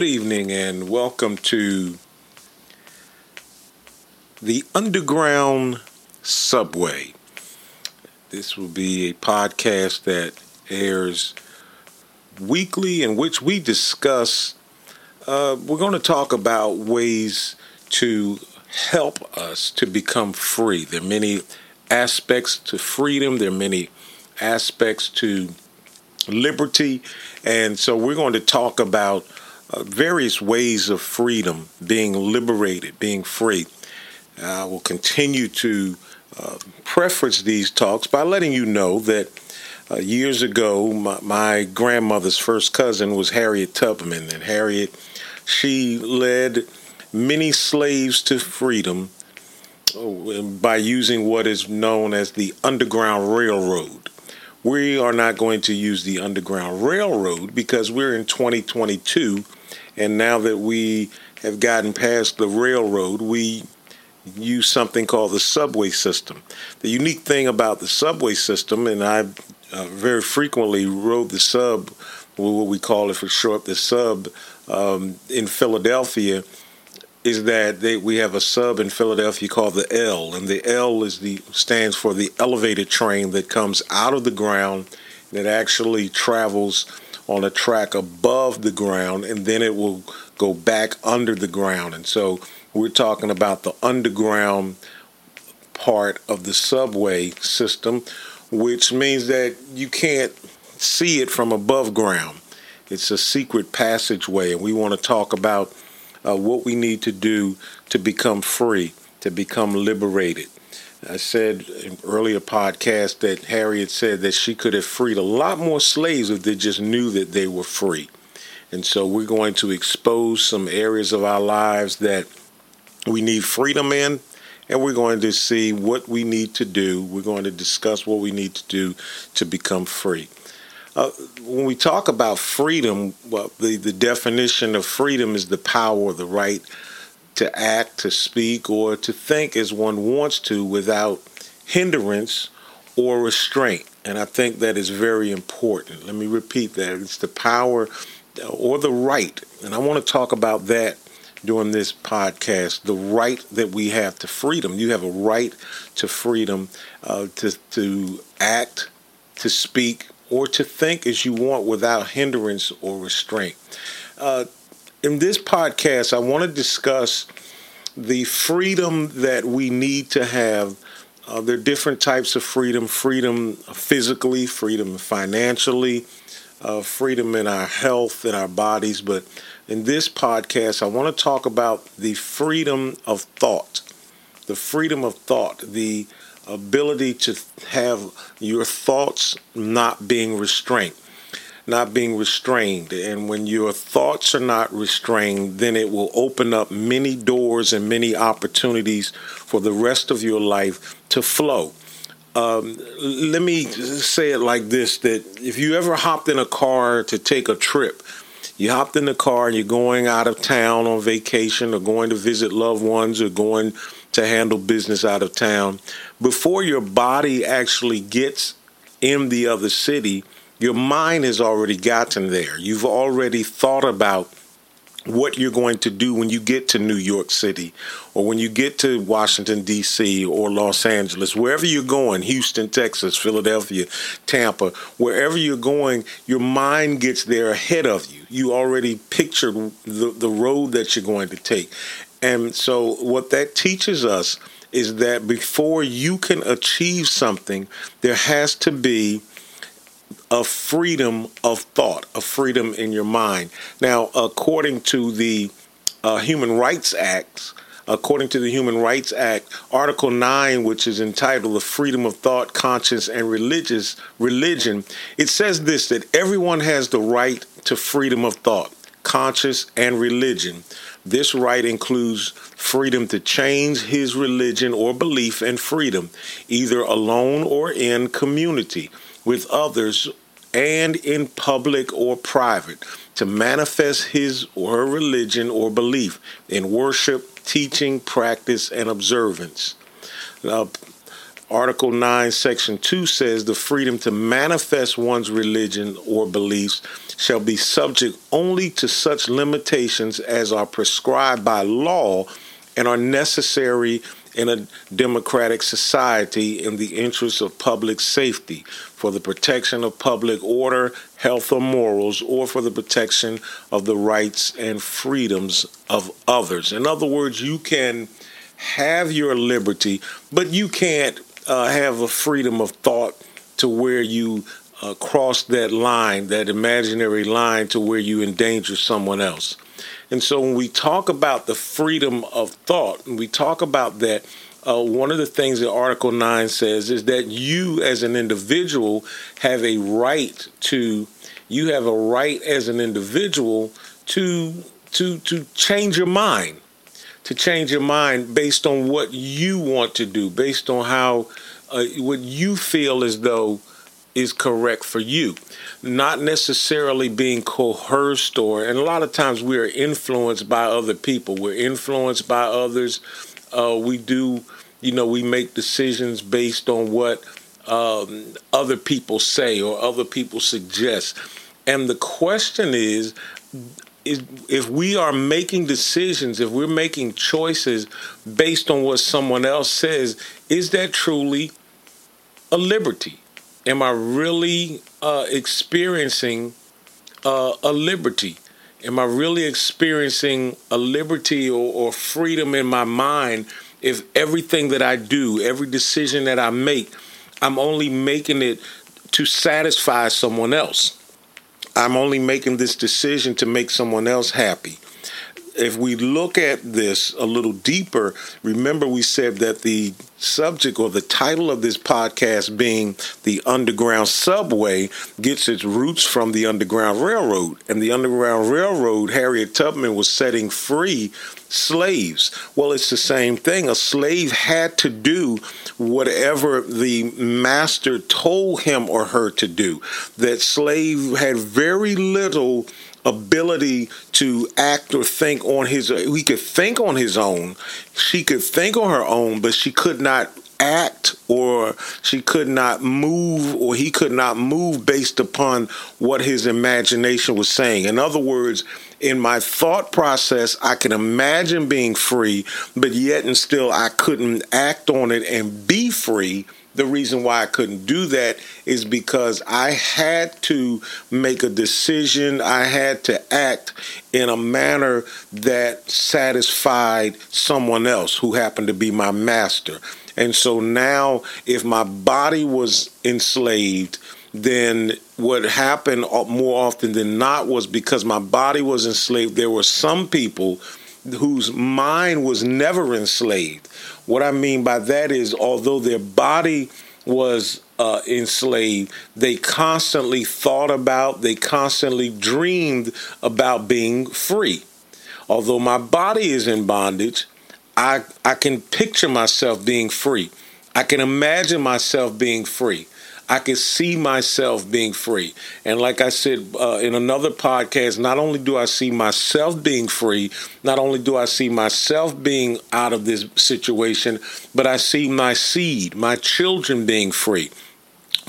Good evening and welcome to the Underground Subway. This will be a podcast that airs weekly in which we discuss, uh, we're going to talk about ways to help us to become free. There are many aspects to freedom, there are many aspects to liberty, and so we're going to talk about uh, various ways of freedom, being liberated, being free. I will continue to uh, preference these talks by letting you know that uh, years ago, my, my, grandmother's first cousin was Harriet Tubman, and Harriet, she led many slaves to freedom uh, by using what is known as the Underground Railroad. We are not going to use the Underground Railroad because we're in 2022 and now that we have gotten past the railroad, we use something called the subway system. The unique thing about the subway system, and I uh, very frequently rode the sub, what we call it for short, the sub um, in Philadelphia, is that they, we have a sub in Philadelphia called the L, and the L is the stands for the elevated train that comes out of the ground that actually travels on a track above the ground and then it will go back under the ground. And so we're talking about the underground part of the subway system, which means that you can't see it from above ground. It's a secret passageway, and we want to talk about uh, what we need to do to become free, to become liberated. I said in earlier podcast that Harriet said that she could have freed a lot more slaves if they just knew that they were free. And so we're going to expose some areas of our lives that we need freedom in, and we're going to see what we need to do. We're going to discuss what we need to do to become free. Uh, when we talk about freedom, well, the, the definition of freedom is the power, the right to act, to speak, or to think as one wants to without hindrance or restraint. And I think that is very important. Let me repeat that. It's the power or the right. And I want to talk about that during this podcast the right that we have to freedom. You have a right to freedom uh, to, to act, to speak, or to think as you want without hindrance or restraint. Uh, in this podcast, I want to discuss the freedom that we need to have. Uh, there are different types of freedom freedom physically, freedom financially, uh, freedom in our health, in our bodies. But in this podcast, I want to talk about the freedom of thought. The freedom of thought, the ability to have your thoughts not being restrained not being restrained. And when your thoughts are not restrained, then it will open up many doors and many opportunities for the rest of your life to flow. Um, let me say it like this that if you ever hopped in a car to take a trip, you hopped in the car and you're going out of town on vacation or going to visit loved ones or going to handle business out of town, before your body actually gets in the other city, your mind has already gotten there. You've already thought about what you're going to do when you get to New York City or when you get to Washington, D.C. or Los Angeles, wherever you're going, Houston, Texas, Philadelphia, Tampa, wherever you're going, your mind gets there ahead of you. You already pictured the, the road that you're going to take. And so, what that teaches us is that before you can achieve something, there has to be a freedom of thought, a freedom in your mind. Now, according to the uh, Human Rights Act, according to the Human Rights Act, Article 9, which is entitled The Freedom of Thought, Conscience, and Religious Religion, it says this that everyone has the right to freedom of thought, conscience, and religion. This right includes freedom to change his religion or belief and freedom, either alone or in community with others and in public or private, to manifest his or her religion or belief in worship, teaching, practice, and observance. Uh, Article 9, Section 2 says the freedom to manifest one's religion or beliefs shall be subject only to such limitations as are prescribed by law and are necessary in a democratic society in the interest of public safety, for the protection of public order, health, or morals, or for the protection of the rights and freedoms of others. In other words, you can have your liberty, but you can't uh, have a freedom of thought to where you uh, cross that line, that imaginary line, to where you endanger someone else. And so when we talk about the freedom of thought, and we talk about that, uh, one of the things that Article 9 says is that you as an individual have a right to, you have a right as an individual to, to, to change your mind, to change your mind based on what you want to do, based on how, uh, what you feel as though is correct for you, not necessarily being coerced or, and a lot of times we are influenced by other people. We're influenced by others. Uh, we do, you know, we make decisions based on what um, other people say or other people suggest. And the question is, is if we are making decisions, if we're making choices based on what someone else says, is that truly a liberty? Am I really uh, experiencing uh, a liberty? Am I really experiencing a liberty or, or freedom in my mind if everything that I do, every decision that I make, I'm only making it to satisfy someone else? I'm only making this decision to make someone else happy if we look at this a little deeper, remember we said that the subject or the title of this podcast being the Underground Subway gets its roots from the Underground Railroad. And the Underground Railroad, Harriet Tubman was setting free slaves. Well, it's the same thing. A slave had to do whatever the master told him or her to do. That slave had very little ability to act or think on his he could think on his own. She could think on her own but she could not act or she could not move or he could not move based upon what his imagination was saying. In other words in my thought process i can imagine being free but yet and still i couldn't act on it and be free the reason why I couldn't do that is because I had to make a decision. I had to act in a manner that satisfied someone else who happened to be my master. And so now, if my body was enslaved, then what happened more often than not was because my body was enslaved, there were some people whose mind was never enslaved. What I mean by that is, although their body was uh, enslaved, they constantly thought about, they constantly dreamed about being free. Although my body is in bondage, I, I can picture myself being free. I can imagine myself being free. I can see myself being free. And like I said uh, in another podcast, not only do I see myself being free, not only do I see myself being out of this situation, but I see my seed, my children being free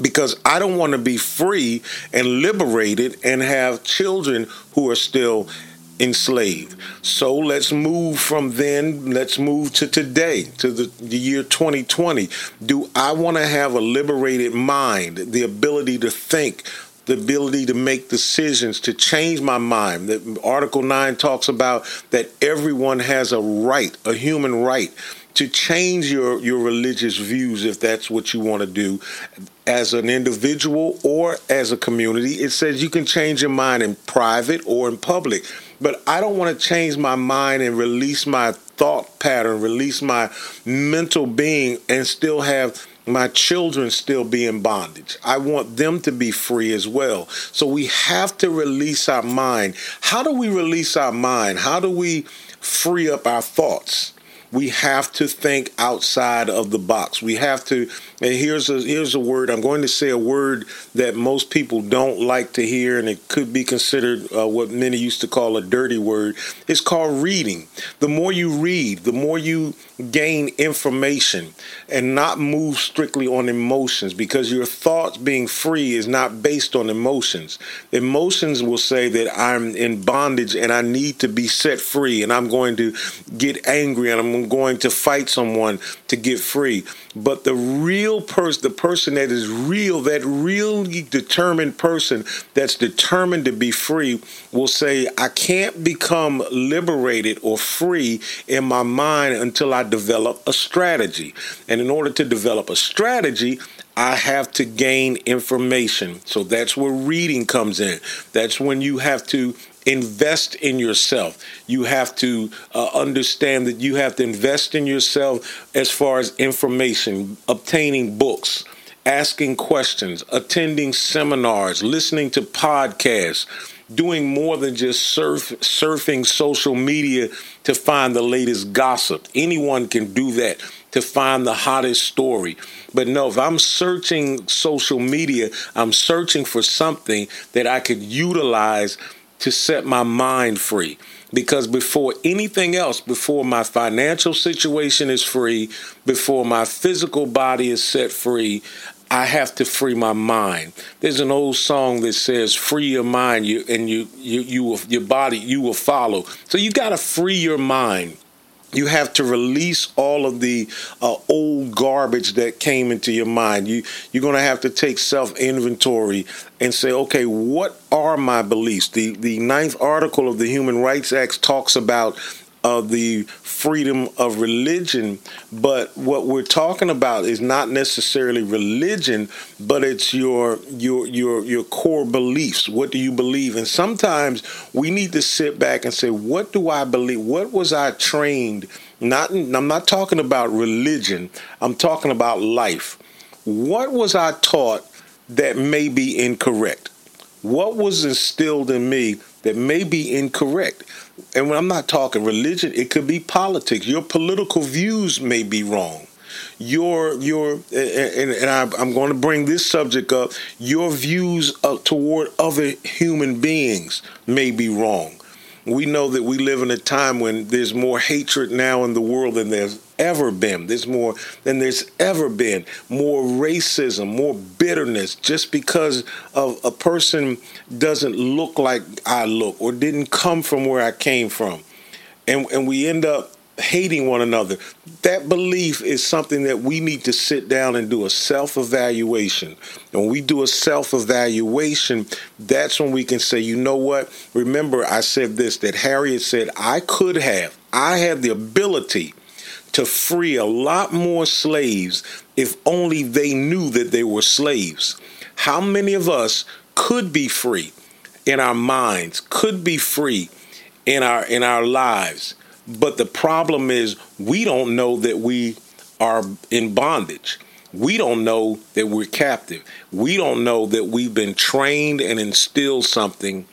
because I don't want to be free and liberated and have children who are still enslaved. So let's move from then, let's move to today, to the, the year 2020. Do I want to have a liberated mind, the ability to think, the ability to make decisions, to change my mind. That Article 9 talks about that everyone has a right, a human right to change your, your religious views if that's what you want to do as an individual or as a community. It says you can change your mind in private or in public. But I don't want to change my mind and release my thought pattern, release my mental being, and still have my children still be in bondage. I want them to be free as well. So we have to release our mind. How do we release our mind? How do we free up our thoughts? we have to think outside of the box. We have to and here's a here's a word I'm going to say a word that most people don't like to hear and it could be considered uh, what many used to call a dirty word. It's called reading. The more you read, the more you gain information and not move strictly on emotions because your thoughts being free is not based on emotions. Emotions will say that I'm in bondage and I need to be set free and I'm going to get angry and I'm going to fight someone to get free. But the real person, the person that is real, that really determined person that's determined to be free will say, I can't become liberated or free in my mind until I develop a strategy. And in order to develop a strategy, I have to gain information. So that's where reading comes in. That's when you have to invest in yourself. You have to uh, understand that you have to invest in yourself as far as information, obtaining books, asking questions, attending seminars, listening to podcasts, doing more than just surf, surfing social media to find the latest gossip. Anyone can do that to find the hottest story. But no, if I'm searching social media, I'm searching for something that I could utilize to set my mind free. Because before anything else, before my financial situation is free, before my physical body is set free, I have to free my mind. There's an old song that says, "Free your mind, you and you, you, you will, your body, you will follow." So you got to free your mind you have to release all of the uh, old garbage that came into your mind. You you're going to have to take self inventory and say, okay, what are my beliefs? The the ninth article of the Human Rights Act talks about of the freedom of religion. But what we're talking about is not necessarily religion, but it's your your your your core beliefs. What do you believe? And sometimes we need to sit back and say, what do I believe? What was I trained? Not I'm not talking about religion. I'm talking about life. What was I taught that may be incorrect? What was instilled in me that may be incorrect? And when I'm not talking religion, it could be politics. Your political views may be wrong. Your your and, and I, am going to bring this subject up. Your views toward other human beings may be wrong. We know that we live in a time when there's more hatred now in the world than there's ever been. There's more than there's ever been. More racism, more bitterness, just because of a person doesn't look like I look or didn't come from where I came from. And, and we end up hating one another. That belief is something that we need to sit down and do a self evaluation. And when we do a self evaluation, that's when we can say, you know what? Remember, I said this that Harriet said, I could have, I had the ability to free a lot more slaves if only they knew that they were slaves. How many of us could be free in our minds, could be free in our in our lives? But the problem is we don't know that we are in bondage. We don't know that we're captive. We don't know that we've been trained and instilled something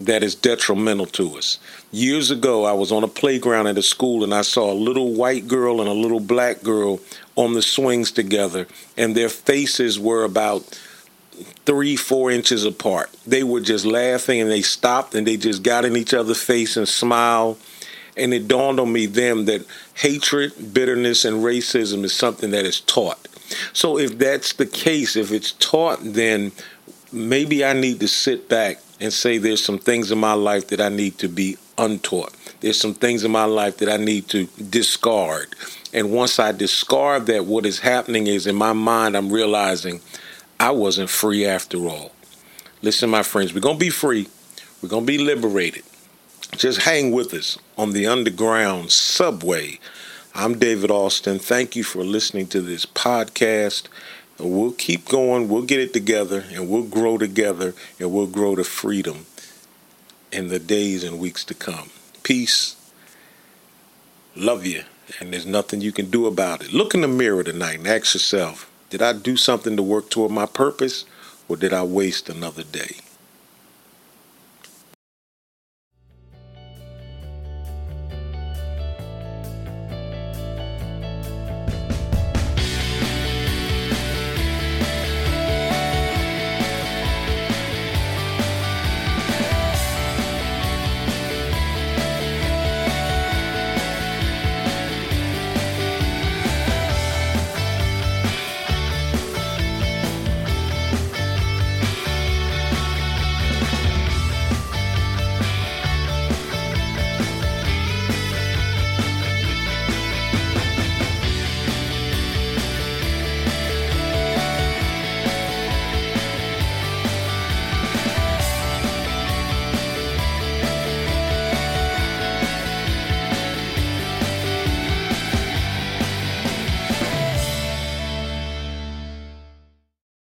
that is detrimental to us. Years ago, I was on a playground at a school and I saw a little white girl and a little black girl on the swings together, and their faces were about three, four inches apart. They were just laughing and they stopped and they just got in each other's face and smiled. And it dawned on me then that hatred, bitterness, and racism is something that is taught. So if that's the case, if it's taught, then maybe I need to sit back and say there's some things in my life that I need to be untaught. There's some things in my life that I need to discard. And once I discard that, what is happening is in my mind, I'm realizing I wasn't free after all. Listen, my friends, we're going to be free. We're going to be liberated. Just hang with us on the underground subway. I'm David Austin. Thank you for listening to this podcast. We'll keep going. We'll get it together and we'll grow together and we'll grow to freedom in the days and weeks to come. Peace. Love you. And there's nothing you can do about it. Look in the mirror tonight and ask yourself did I do something to work toward my purpose or did I waste another day?